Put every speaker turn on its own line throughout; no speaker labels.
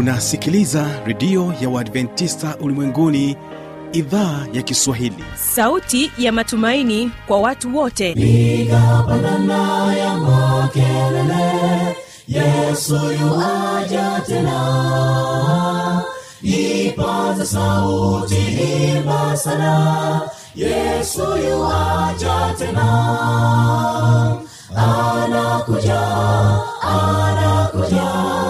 unasikiliza redio ya uadventista ulimwenguni idhaa ya kiswahili.
Sauti ya matumaini kwa watu wote.
Igapandana ya makelele yesu yuaja tena. Ipaza sauti imba sana yesu yuaja tena. Anakuja anakuja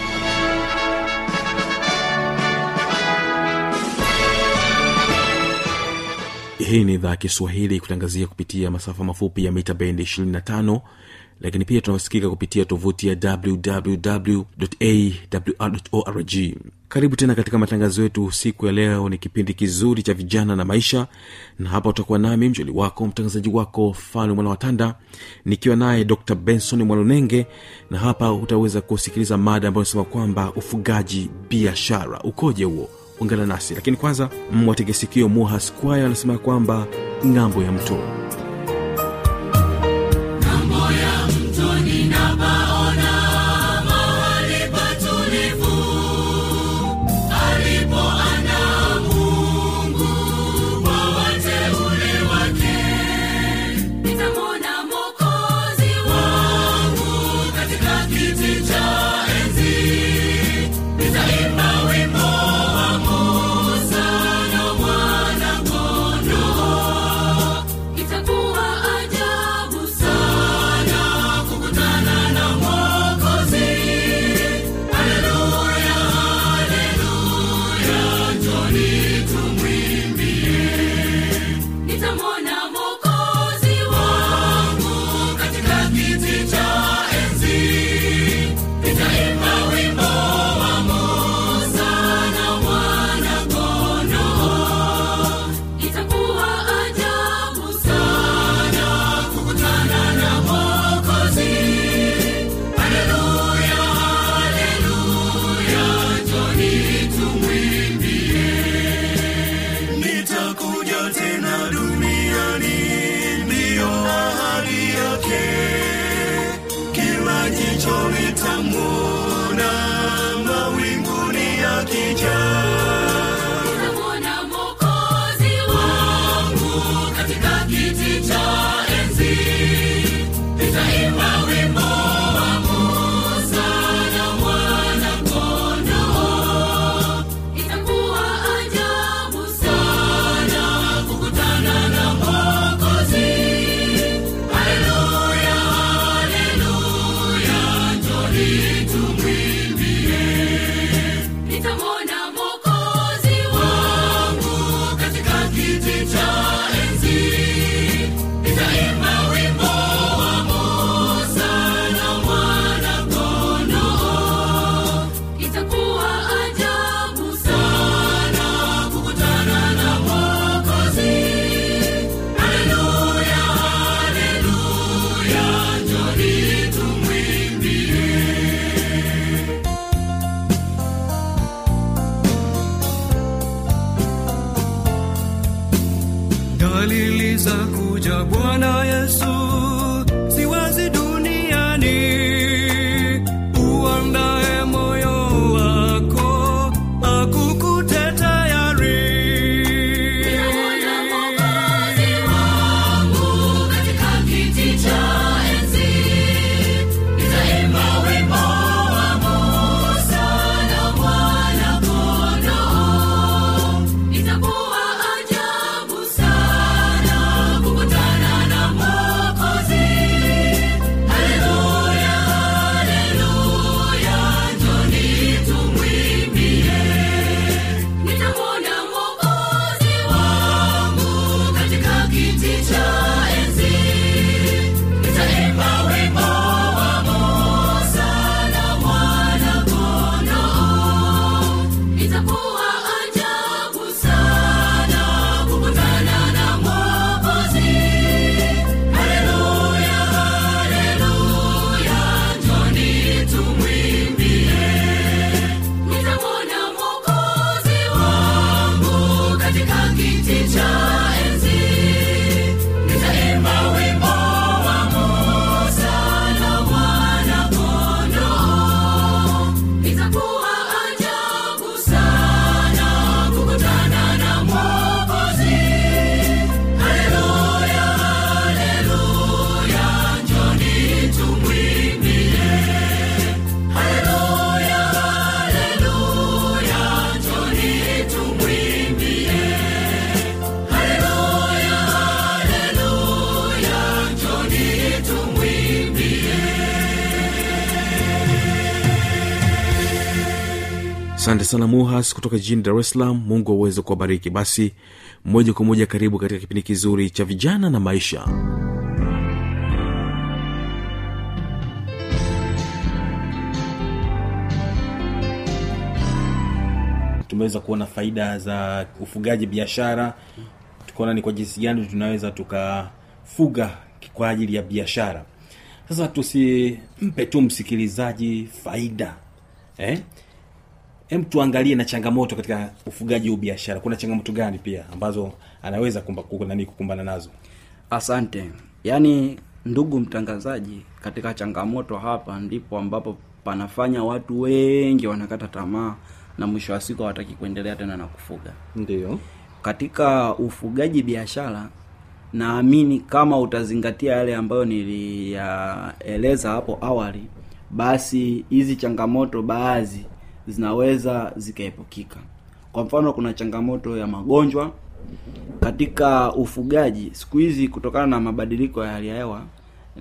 hii ni idhaa kiswahili kutangazia kupitia masafa mafupi ya mita bendi 25 lakini pia tunasikika kupitia tovuti ya wwwawrorg karibu tena katika matangazo yetu siku ya leo ni kipindi kizuri cha vijana na maisha na hapa utakuwa nami mjoli wako mtangazaji wako fanu mwana watanda nikiwa naye dr benson mwalunenge na hapa utaweza kusikiliza mada ambayo nasema kwamba ufugaji biashara. Ukoje huo ungana nasi. Lakini kwanza mwategesikio muha squire anasema kwamba ng'ambo ya mto
sana
muhas kutoka jijini dar es salaam. Mungu aweze kuwabariki. Basi moja kwa moja karibu katika kipindi kizuri cha vijana na maisha. Tumeweza kuona faida za ufugaji biashara. Tukaona ni kwa jinsi gani tunaweza tukafuga kwa ajili ya biashara. Sasa tusimpe tu msikilizaji faida eh? Hem tuangalie na changamoto katika ufugaji huu biashara. Kuna changamoto gani pia ambazo anaweza kumba, ku- nani kukumbana nazo?
Asante. Yaani ndugu mtangazaji katika changamoto hapa ndipo ambapo panafanya watu wengi wanakata tamaa na mwisho wa siku hawataki kuendelea tena na kufuga.
Ndio.
Katika ufugaji biashara naamini kama utazingatia yale ambayo niliyaeleza hapo awali basi hizi changamoto baadhi zinaweza zikaepukika. Kwa mfano kuna changamoto ya magonjwa katika ufugaji. Siku hizi kutokana na mabadiliko ya hali ya hewa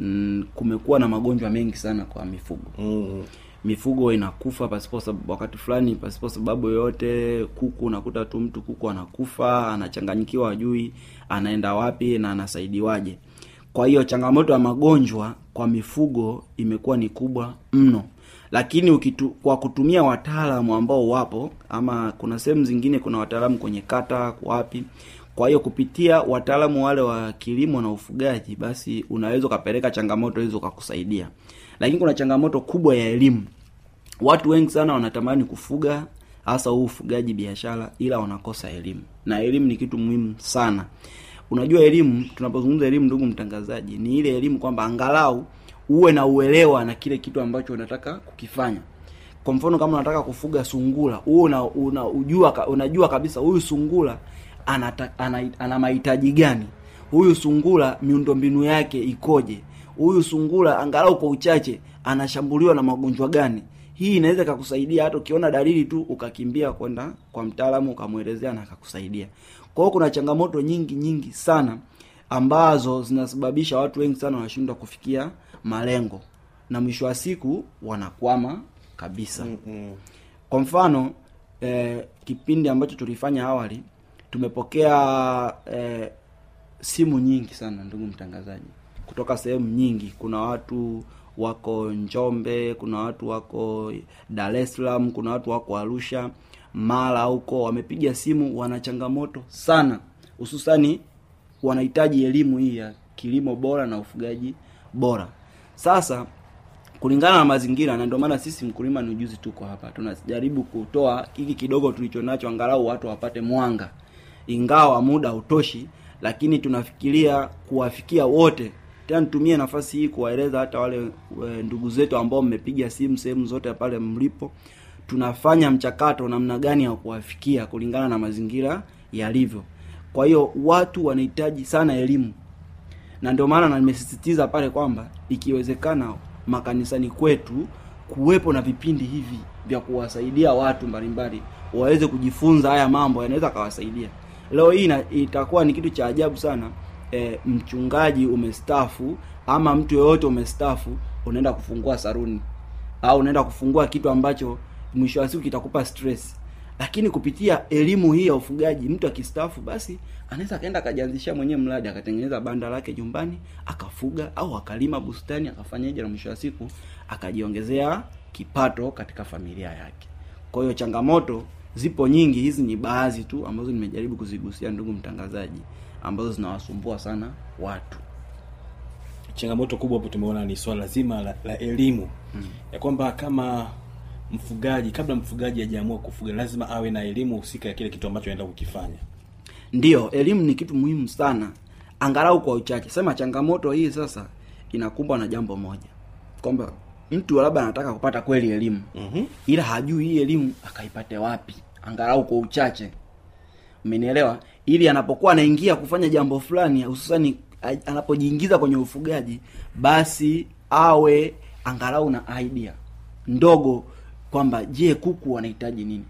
mm, kumekuwa na magonjwa mengi sana kwa mifugo.
Mm.
mifugo inakufa pasipo sababu, wakati fulani pasipo sababu yoyote. Kuku unakuta tu mtu kuku anakufa anachanganyikiwa ajui anaenda wapi na anasaidiwaje. Kwa hiyo changamoto ya magonjwa kwa mifugo imekuwa ni kubwa mno lakini ukitu, kwa kutumia wataalamu ambao wapo ama kuna sehemu zingine kuna wataalamu kwenye kata wapi kwa hiyo kupitia wataalamu wale wa kilimo na ufugaji basi unaweza ukapeleka changamoto hizo ukakusaidia. Lakini kuna changamoto kubwa ya elimu. Watu wengi sana wanatamani kufuga hasa huu ufugaji biashara ila wanakosa elimu. Na elimu ni kitu muhimu sana. Unajua elimu tunapozungumza elimu ndugu mtangazaji ni ile elimu kwamba angalau uwe na uelewa na kile kitu ambacho unataka kukifanya. Kwa mfano kama unataka kufuga sungura uwe una, una, unajua kabisa huyu sungura anata, ana, ana mahitaji gani. Huyu sungura miundombinu yake ikoje? Huyu sungura angalau kwa uchache anashambuliwa na magonjwa gani? Hii inaweza ikakusaidia hata ukiona dalili tu ukakimbia kwenda kwa mtaalamu ukamwelezea na akakusaidia. Kwa kuna changamoto nyingi nyingi sana ambazo zinasababisha watu wengi sana wanashindwa kufikia malengo. Na mwisho wa siku wanakwama kabisa. Mm-hmm. kwa mfano eh, kipindi ambacho tulifanya awali tumepokea eh, simu nyingi sana ndugu mtangazaji. Kutoka sehemu nyingi. Kuna watu wako njombe kuna watu wako dar es salaam kuna watu wako arusha mara huko wamepiga simu wana changamoto sana. Hususani wanahitaji elimu hii ya kilimo bora na ufugaji bora sasa kulingana na mazingira na ndio maana sisi mkulima ni ujuzi tuko hapa. Tunajaribu kutoa hiki kidogo tulicho nacho angalau watu wapate mwanga. Ingawa muda hautoshi lakini tunafikiria kuwafikia wote. Tena nitumie nafasi hii kuwaeleza hata wale e, ndugu zetu ambao mmepiga simu sehemu zote pale mlipo. Tunafanya mchakato namna gani ya kuwafikia kulingana na mazingira yalivyo. Kwa hiyo watu wanahitaji sana elimu na ndio maana na nimesisitiza pale kwamba ikiwezekana makanisani kwetu kuwepo na vipindi hivi vya kuwasaidia watu mbalimbali waweze kujifunza haya mambo yanaweza akawasaidia leo hii itakuwa ni kitu cha ajabu sana e, mchungaji umestafu ama mtu yoyote umestafu unaenda kufungua saruni au unaenda kufungua kitu ambacho mwisho wa siku kitakupa stress lakini kupitia elimu hii ya ufugaji mtu akistafu basi anaweza akaenda akajianzishia mwenyewe mradi akatengeneza banda lake nyumbani akafuga au akalima bustani akafanyaje na mwisho wa siku akajiongezea kipato katika familia yake. Kwa hiyo changamoto zipo nyingi hizi ni baadhi tu ambazo nimejaribu kuzigusia ndugu mtangazaji ambazo zinawasumbua sana watu.
Changamoto kubwa hapo tumeona ni swala zima la, la elimu. Hmm, ya kwamba kama mfugaji kabla mfugaji hajaamua kufuga lazima awe na elimu husika ya kile kitu ambacho anaenda kukifanya.
Ndiyo elimu ni kitu muhimu sana. Angalau kwa uchache. Sema changamoto hii sasa inakumbwa na jambo moja. Kwamba mtu labda anataka kupata kweli elimu
mm-hmm.
ila hajui hii elimu akaipate wapi. Angalau kwa uchache. Umenielewa? Ili anapokuwa anaingia kufanya jambo fulani hususani anapojiingiza kwenye ufugaji basi awe angalau na idea ndogo kwamba je kuku wanahitaji nini?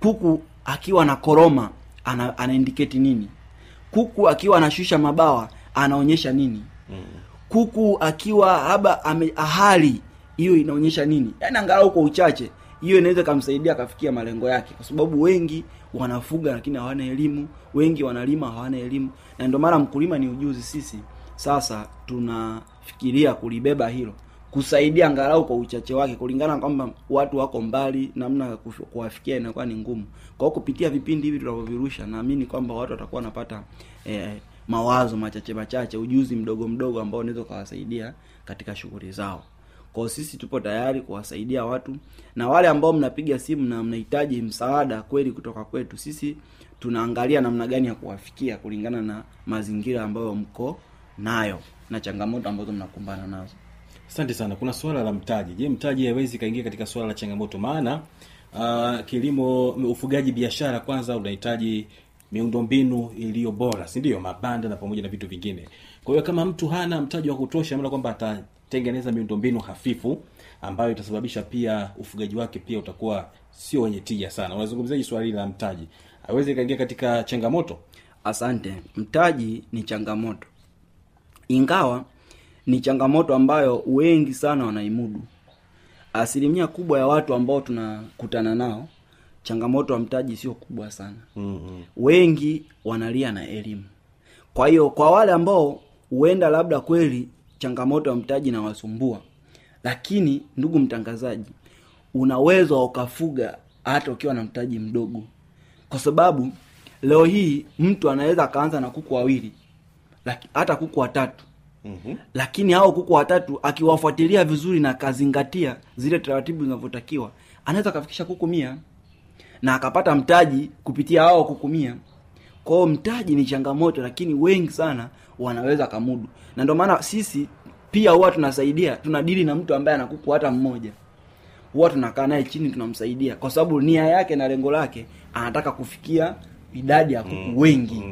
Kuku akiwa na koroma ana, ana indicate nini? Kuku akiwa anashusha mabawa anaonyesha nini? Kuku akiwa labda ame ahali hiyo inaonyesha nini? Yaani angalau kwa uchache hiyo inaweza ikamsaidia akafikia malengo yake kwa sababu wengi wanafuga lakini hawana elimu wengi wanalima hawana elimu. Na ndio maana mkulima ni ujuzi sisi. Sasa tunafikiria kulibeba hilo kusaidia angalau kwa uchache wake kulingana kwamba watu wako mbali namna ya kuwafikia inakuwa ni ngumu. Kwa hiyo kupitia vipindi hivi tunavyovirusha naamini kwamba watu watakuwa wanapata eh, mawazo machache machache ujuzi mdogo mdogo ambao unaweza ukawasaidia katika shughuli zao. Kwa sisi tupo tayari kuwasaidia watu na wale ambao mnapiga simu na mnahitaji msaada kweli kutoka kwetu sisi tunaangalia namna gani ya kuwafikia kulingana na mazingira ambayo mko nayo na changamoto ambazo mnakumbana nazo
asante sana. Kuna suala la mtaji. Je mtaji awezi kaingia katika suala la changamoto? Maana uh, kilimo ufugaji biashara kwanza unahitaji miundombinu iliyo bora si ndio? Mabanda na pamoja na vitu vingine. Kwa hiyo kama mtu hana mtaji wa kutosha maana kwamba atatengeneza miundombinu hafifu ambayo itasababisha pia ufugaji wake pia utakuwa sio wenye tija sana. Unazungumziaji swali la mtaji? Awezi kaingia katika changamoto?
Asante. Mtaji ni changamoto. Ingawa ni changamoto ambayo wengi sana wanaimudu. Asilimia kubwa ya watu ambao tunakutana nao changamoto ya mtaji sio kubwa sana. Mm-hmm. wengi wanalia na elimu. Kwa hiyo kwa wale ambao huenda labda kweli changamoto ya mtaji nawasumbua, lakini ndugu mtangazaji unaweza ukafuga hata ukiwa na mtaji mdogo. Kwa sababu leo hii mtu anaweza akaanza na kuku wawili hata kuku watatu mm-hmm. lakini hao kuku watatu akiwafuatilia vizuri na akazingatia zile taratibu zinavyotakiwa anaweza akafikisha kuku mia na akapata mtaji kupitia hao kuku mia. Kwao mtaji ni changamoto lakini wengi sana wanaweza kamudu na ndio maana sisi pia huwa tunasaidia tunadili na mtu ambaye ana kuku hata mmoja. Huwa tunakaa naye chini tunamsaidia. Kwa sababu nia yake na lengo lake anataka kufikia idadi ya kuku wengi.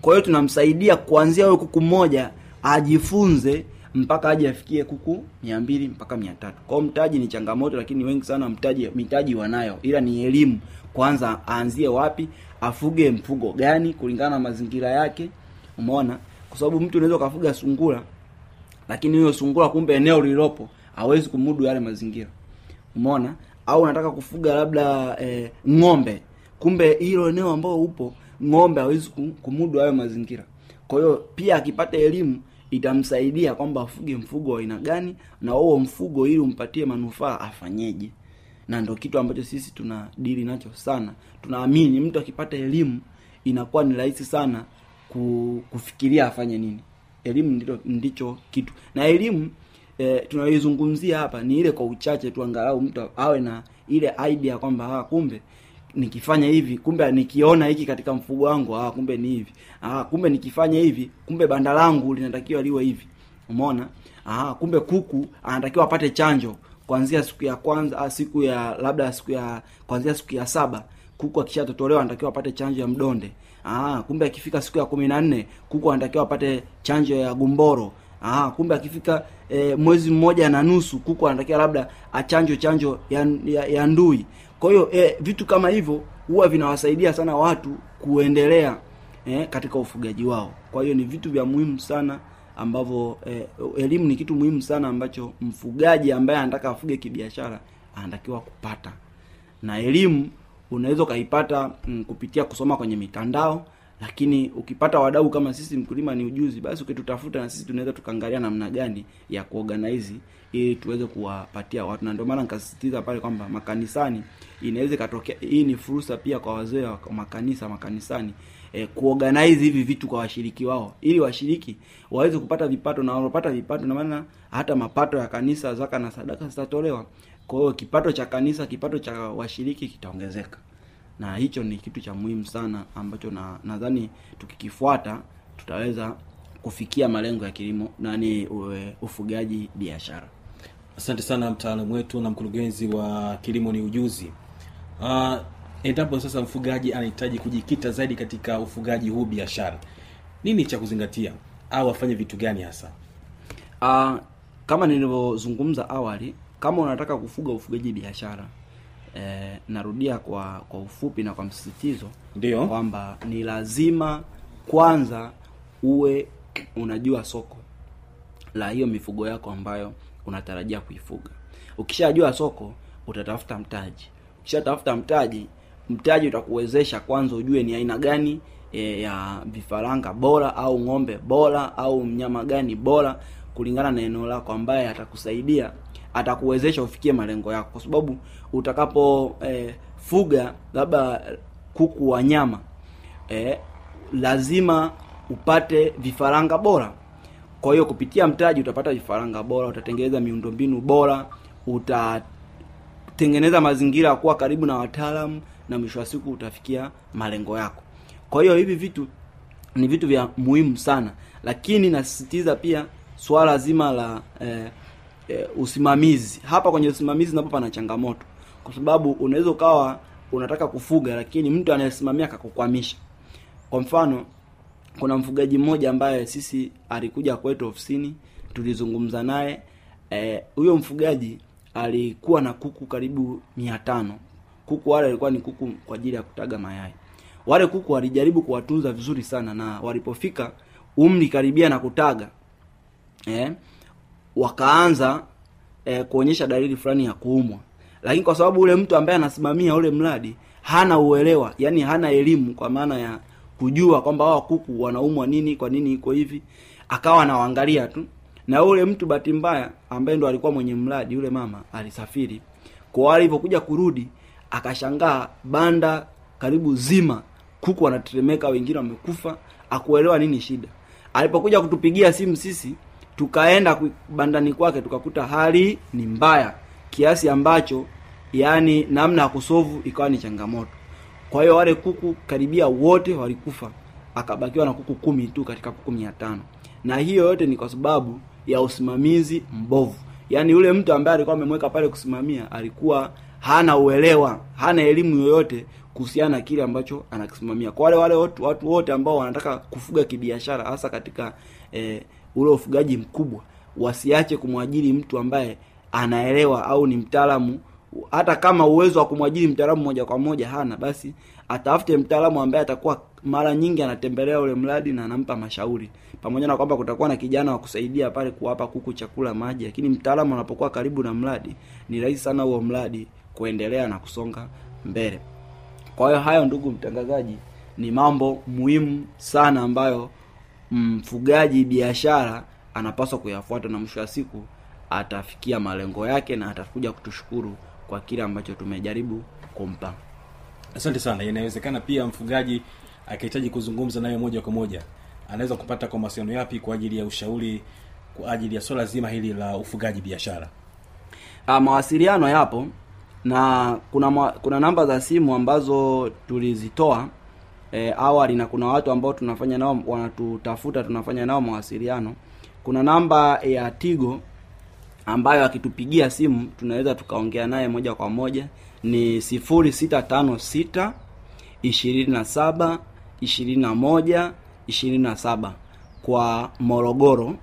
Kwa hiyo tunamsaidia kuanzia huyo kuku mmoja ajifunze mpaka aje afikie kuku mia mbili mpaka mia tatu. Kwao mtaji ni changamoto lakini wengi sana mtaji mitaji wanayo. Ila ni elimu. Kwanza aanzie wapi afuge mfugo gani kulingana na mazingira yake. Umeona? Kwa sababu mtu unaweza ukafuga sungura lakini huyo sungura kumbe eneo lililopo hawezi kumudu yale mazingira. Umeona? Au unataka kufuga labda e, ng'ombe. Kumbe hilo eneo ambao upo ng'ombe hawezi ku- kumudu hayo mazingira. Kwa hiyo pia akipata elimu itamsaidia kwamba afuge mfugo wa aina gani na huo mfugo ili umpatie manufaa afanyeje. Na ndo kitu ambacho sisi tuna dili nacho sana. Tunaamini mtu akipata elimu inakuwa ni rahisi sana kufikiria afanye nini. Elimu ndicho, ndicho kitu. Na elimu e, tunayoizungumzia hapa ni ile kwa uchache tu angalau mtu awe na ile idea kwamba ah, kumbe nikifanya hivi kumbe nikiona hiki katika mfugo wangu ah, kumbe ni hivi. Ah, kumbe nikifanya hivi kumbe banda langu linatakiwa liwe hivi. Umeona? Ah, kumbe kuku anatakiwa apate chanjo. Kuanzia siku ya kwanza ah, siku ya labda siku ya kuanzia siku ya saba kuku akishatotolewa anatakiwa apate chanjo ya mdonde. Ah, kumbe akifika siku ya kumi na nne kuku anatakiwa apate chanjo ya gumboro. Ah, kumbe akifika e, mwezi mmoja na nusu kuku anatakiwa labda achanjo chanjo ya, ya, ya ndui kwa hiyo eh, vitu kama hivyo huwa vinawasaidia sana watu kuendelea eh, katika ufugaji wao. Kwa hiyo ni vitu vya muhimu sana ambavyo eh, elimu ni kitu muhimu sana ambacho mfugaji ambaye anataka afuge kibiashara anatakiwa kupata. Na elimu unaweza ukaipata mm, kupitia kusoma kwenye mitandao lakini ukipata wadau kama sisi mkulima ni ujuzi basi ukitutafuta na sisi tunaweza tukaangalia namna gani ya kuorganize ili tuweze kuwapatia watu. Na ndio maana nikasisitiza pale kwamba makanisani inaweza ikatokea hii ni fursa pia kwa wazee wa makanisa makanisani eh, kuorganize hivi vitu kwa washiriki wao ili washiriki waweze kupata vipato na wanapata vipato na maana hata mapato ya kanisa zaka na sadaka zitatolewa. Kwa hiyo kipato cha kanisa kipato cha washiriki kitaongezeka. Na hicho ni kitu cha muhimu sana ambacho na nadhani tukikifuata tutaweza kufikia malengo ya kilimo nani ue- ufugaji biashara
asante sana mtaalamu wetu na mkurugenzi wa kilimo ni ujuzi uh, endapo sasa mfugaji anahitaji kujikita zaidi katika ufugaji huu biashara nini cha kuzingatia au afanye vitu gani hasa
uh, kama nilivyozungumza awali kama unataka kufuga ufugaji biashara eh, narudia kwa kwa ufupi na kwa msisitizo
Ndio.
kwamba ni lazima kwanza uwe unajua soko la hiyo mifugo yako ambayo unatarajia kuifuga. Ukishajua soko utatafuta mtaji. Ukishatafuta mtaji mtaji utakuwezesha kwanza ujue ni aina gani e, ya vifaranga bora au ng'ombe bora au mnyama gani bora kulingana na eneo lako ambaye atakusaidia atakuwezesha ufikie malengo yako. Kwa sababu utakapo e, fuga labda kuku wa nyama e, lazima upate vifaranga bora kwa hiyo kupitia mtaji utapata vifaranga bora utatengeneza miundombinu bora utatengeneza mazingira ya kuwa karibu na wataalamu na mwisho wa siku utafikia malengo yako. Kwa hiyo hivi vitu ni vitu vya muhimu sana. Lakini nasisitiza pia swala zima la eh, eh, usimamizi. Hapa kwenye usimamizi napo pana changamoto. Kwa sababu unaweza ukawa unataka kufuga lakini mtu anayesimamia akakukwamisha. Kwa mfano kuna mfugaji mmoja ambaye sisi alikuja kwetu ofisini tulizungumza naye. Huyo huyo mfugaji alikuwa na kuku karibu mia tano. Kuku wale walikuwa ni kuku kwa ajili ya kutaga mayai. Wale kuku walijaribu kuwatunza vizuri sana na walipofika umri karibia na kutaga e, wakaanza e, kuonyesha dalili fulani ya kuumwa. Lakini kwa sababu ule mtu ambaye anasimamia ule mradi hana uelewa yani hana elimu kwa maana ya kujua kwamba hawa kuku wanaumwa nini kwa nini iko hivi. Akawa anawaangalia tu. Na yule mtu bahati mbaya ambaye ndo alikuwa mwenye mradi yule mama alisafiri. Kwa alivyokuja kurudi akashangaa banda karibu zima kuku wanatetemeka wengine wamekufa. Akuelewa nini shida. Alipokuja kutupigia simu sisi tukaenda bandani kwake tukakuta hali ni mbaya. Kiasi ambacho yani namna ya kusovu ikawa ni changamoto kwa hiyo wale kuku karibia wote walikufa akabakiwa na kuku kumi tu katika kuku mia tano. Na hiyo yote ni kwa sababu ya usimamizi mbovu. Yaani yule mtu ambaye alikuwa amemweka pale kusimamia alikuwa hana uelewa hana elimu yoyote kuhusiana na kile ambacho anakisimamia. Kwa wale wale watu, watu wote ambao wanataka kufuga kibiashara hasa katika eh, ule ufugaji mkubwa wasiache kumwajiri mtu ambaye anaelewa au ni mtaalamu hata kama uwezo wa kumwajiri mtaalamu moja kwa moja hana basi atafute mtaalamu ambaye atakuwa mara nyingi anatembelea ule mradi na anampa mashauri. Pamoja na kwamba kutakuwa na kijana wa kusaidia pale kuwapa kuku chakula maji lakini mtaalamu anapokuwa karibu na mradi ni rahisi sana huo mradi kuendelea na kusonga mbele. Kwa hiyo hayo ndugu mtangazaji ni mambo muhimu sana ambayo mfugaji biashara anapaswa kuyafuata na mwisho wa siku atafikia malengo yake na atakuja kutushukuru kwa kile ambacho tumejaribu kumpa.
Asante sana. Inawezekana pia mfugaji akihitaji kuzungumza naye moja kwa moja anaweza kupata kwa mawasiliano yapi kwa ajili ya ushauri kwa ajili ya swala zima hili la ufugaji biashara?
Ah, mawasiliano yapo na kuna ma, kuna namba za simu ambazo tulizitoa e, awali na kuna watu ambao tunafanya nao wanatutafuta tunafanya nao mawasiliano. Kuna namba ya tigo ambayo akitupigia simu tunaweza tukaongea naye moja kwa moja. Ni 0656 27 21 27 kwa Morogoro,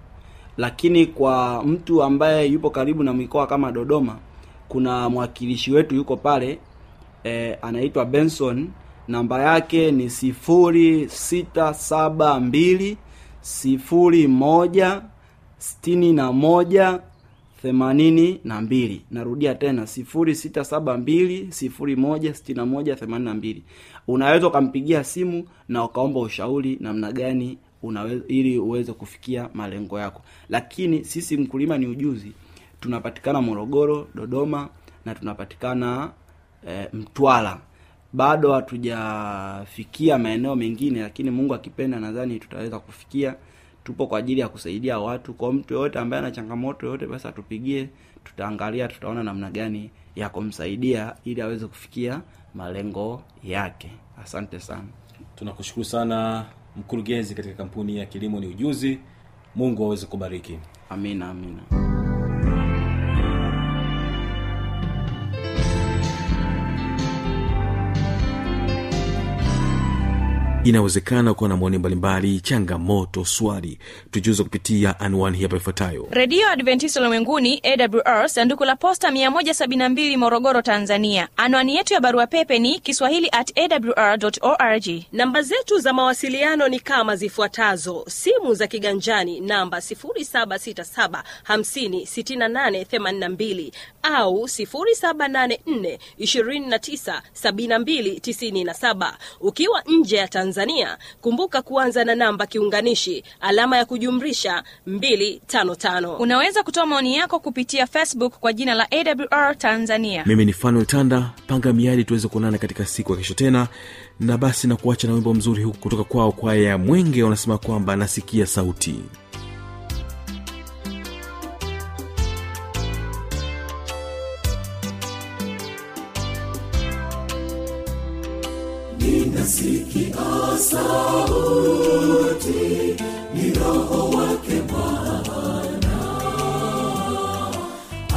lakini kwa mtu ambaye yupo karibu na mikoa kama Dodoma, kuna mwakilishi wetu yuko pale e, anaitwa Benson. Namba yake ni 0672 01 61 themanini na mbili. Narudia tena sifuri sita saba mbili sifuri moja sitini moja themanini na mbili. Unaweza ukampigia simu na ukaomba ushauri namna gani ili uweze kufikia malengo yako. Lakini sisi mkulima ni ujuzi tunapatikana morogoro dodoma na tunapatikana e, mtwara. Bado hatujafikia maeneo mengine lakini mungu akipenda nadhani tutaweza kufikia tupo kwa ajili ya kusaidia watu. Kwa mtu yoyote ambaye ana changamoto yoyote basi atupigie tutaangalia tutaona namna gani ya kumsaidia ili aweze kufikia malengo yake. Asante sana.
Tunakushukuru sana mkurugenzi katika kampuni ya kilimo ni ujuzi. Mungu aweze kubariki.
Amina amina
inawezekana kuwa na maoni mbalimbali changamoto swali. Tujuza kupitia anwani hapa ifuatayo.
Redio adventist ulimwenguni awr sanduku la posta 172 morogoro tanzania. Anwani yetu ya barua pepe ni kiswahili at awr org.
Namba zetu za mawasiliano ni kama zifuatazo. Simu za kiganjani namba 767 au 784297297 ukiwa nje ya tanzania Tanzania, kumbuka kuanza na namba kiunganishi alama ya kujumlisha 255.
Unaweza kutoa maoni yako kupitia Facebook kwa jina la AWR Tanzania.
Mimi ni Fanuel Tanda, panga miadi tuweze kuonana katika siku ya kesho tena, na basi na kuacha na wimbo mzuri huku kutoka kwao kwaya ya Mwenge, wanasema kwamba nasikia sauti
see katika sauti ni roho wake bwana.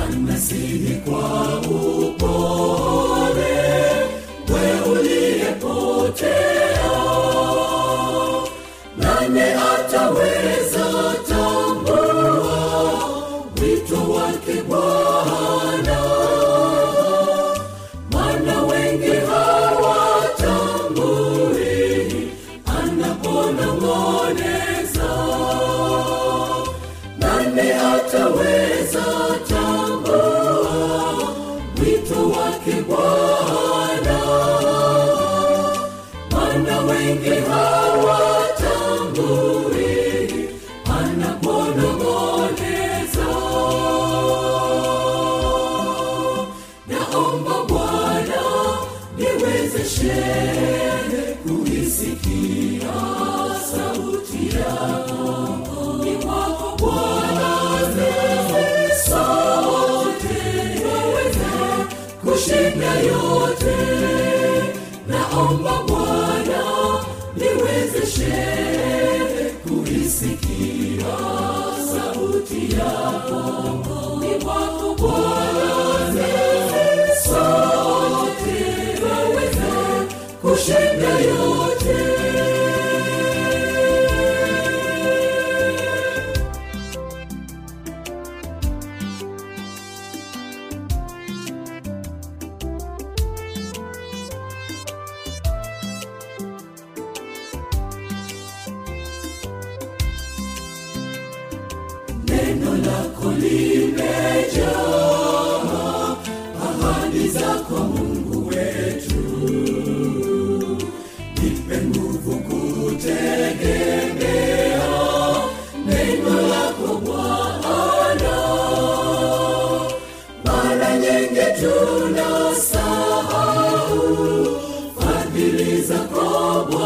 Anasihi kwa upole
kushinda yote. Naomba bwana niwezeshe kuisikia sauti yako. Ni wako bwana. tunasahau fadhili zako Bwana.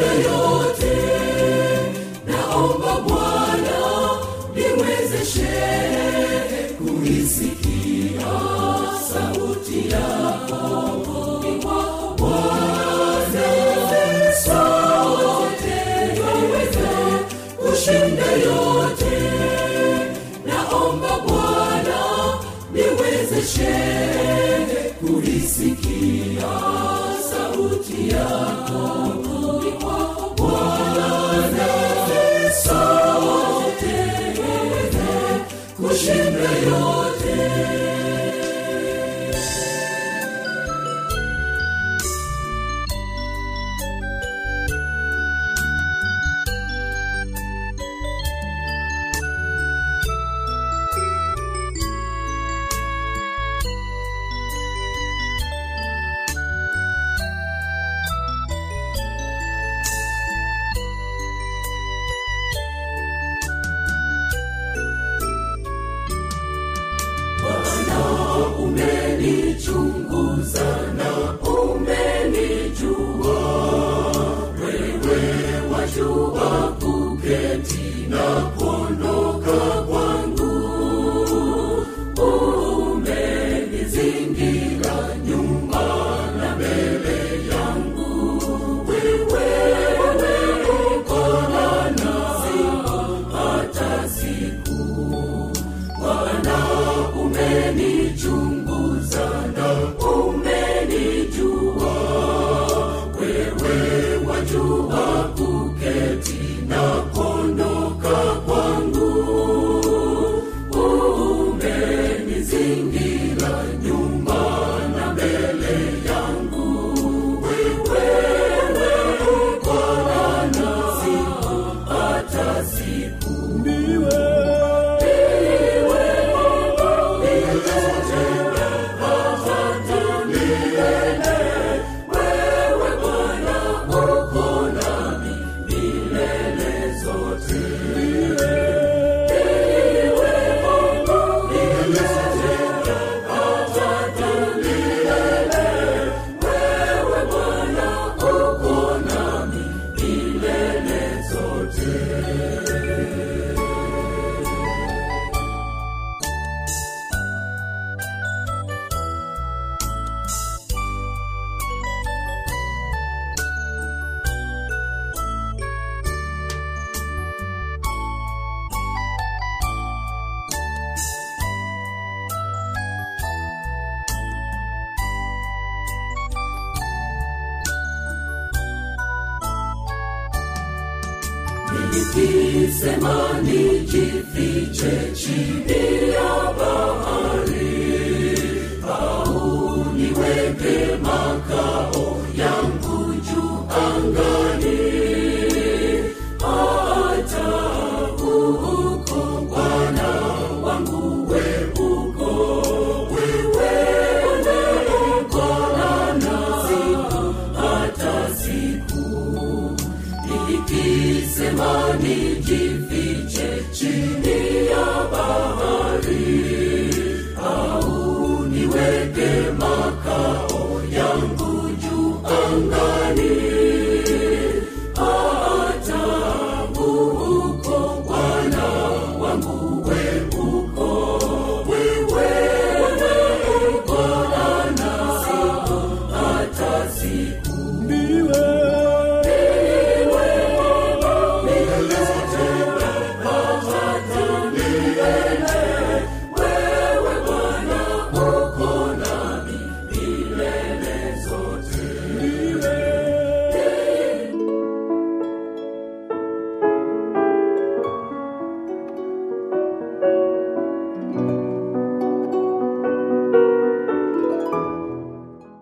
Hallelujah. Nikisema nijifiche chini ya bahari. Au niweke makao yangu juu angani. Hata huko bwana wangu we uko. Wewe unaungana nasi hata siku nikisema niji